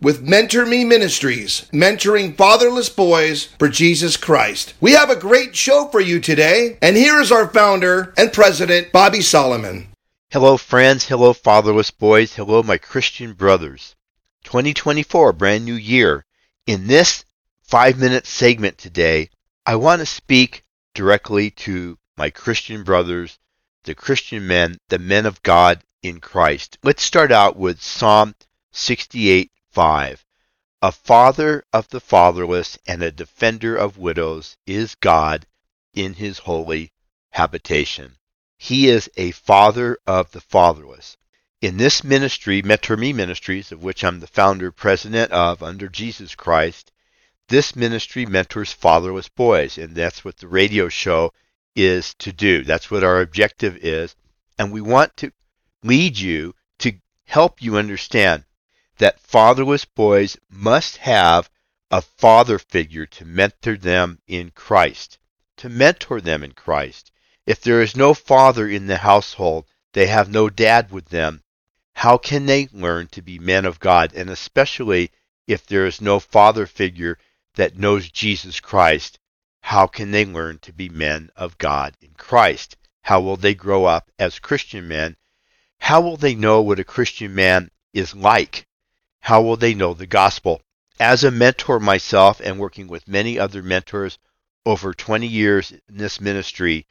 with Mentor Me Ministries, mentoring fatherless boys for Jesus Christ. We have a great show for you today, and here is our founder and president, Bobby Solomon. Hello, friends. Hello, fatherless boys. Hello, my Christian brothers. 2024, brand new year. In this five minute segment today, I want to speak directly to my Christian brothers, the Christian men, the men of God in Christ. Let's start out with Psalm 68 5. A father of the fatherless and a defender of widows is God in his holy habitation. He is a father of the fatherless. In this ministry, Mentor Me Ministries, of which I'm the founder president of under Jesus Christ, this ministry mentors fatherless boys, and that's what the radio show is to do. That's what our objective is. And we want to lead you to help you understand that fatherless boys must have a father figure to mentor them in Christ, to mentor them in Christ. If there is no father in the household, they have no dad with them, how can they learn to be men of God? And especially if there is no father figure that knows Jesus Christ, how can they learn to be men of God in Christ? How will they grow up as Christian men? How will they know what a Christian man is like? How will they know the gospel? As a mentor myself and working with many other mentors over 20 years in this ministry,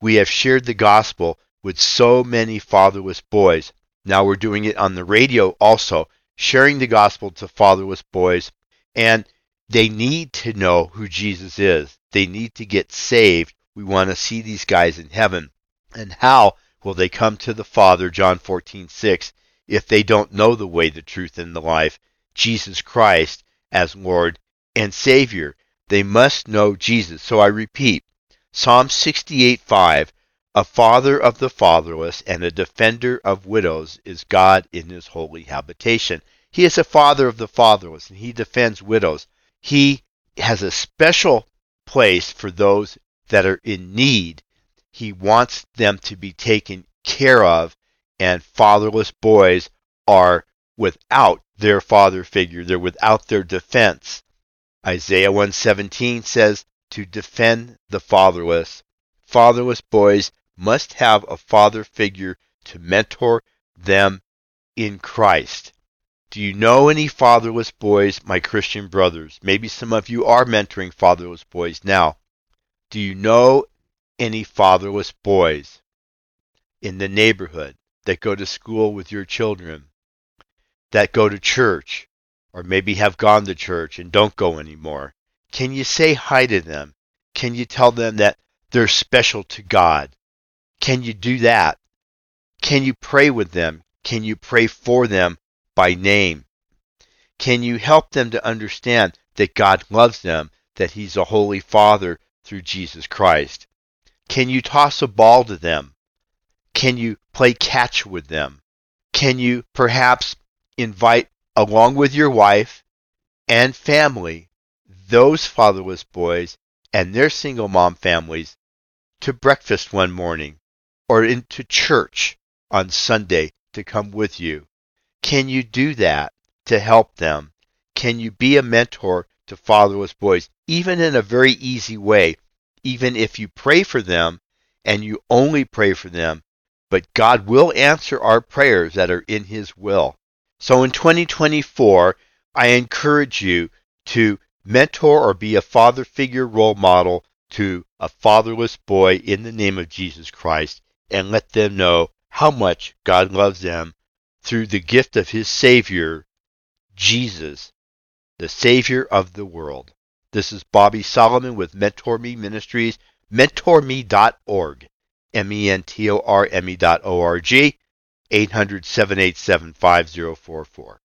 we have shared the gospel with so many fatherless boys now we're doing it on the radio also, sharing the gospel to fatherless boys. And they need to know who Jesus is. They need to get saved. We want to see these guys in heaven. And how will they come to the Father, John 14, 6, if they don't know the way, the truth, and the life, Jesus Christ as Lord and Savior? They must know Jesus. So I repeat, Psalm 68, 5, a father of the fatherless and a defender of widows is God in his holy habitation. He is a father of the fatherless and he defends widows. He has a special place for those that are in need. He wants them to be taken care of, and fatherless boys are without their father figure. They're without their defense. Isaiah 117 says to defend the fatherless. Fatherless boys must have a father figure to mentor them in Christ. Do you know any fatherless boys, my Christian brothers? Maybe some of you are mentoring fatherless boys now. Do you know any fatherless boys in the neighborhood that go to school with your children, that go to church, or maybe have gone to church and don't go anymore? Can you say hi to them? Can you tell them that they're special to God? Can you do that? Can you pray with them? Can you pray for them by name? Can you help them to understand that God loves them, that He's a Holy Father through Jesus Christ? Can you toss a ball to them? Can you play catch with them? Can you perhaps invite, along with your wife and family, those fatherless boys and their single mom families to breakfast one morning or into church on Sunday to come with you? Can you do that to help them? Can you be a mentor to fatherless boys, even in a very easy way, even if you pray for them and you only pray for them? But God will answer our prayers that are in His will. So in 2024, I encourage you to mentor or be a father figure role model to a fatherless boy in the name of Jesus Christ and let them know how much God loves them through the gift of his Savior, Jesus, the Savior of the world. This is Bobby Solomon with Mentor Me Ministries, mentorme.org, M-E-N-T-O-R-M-E dot O-R-G, 800 787 5044.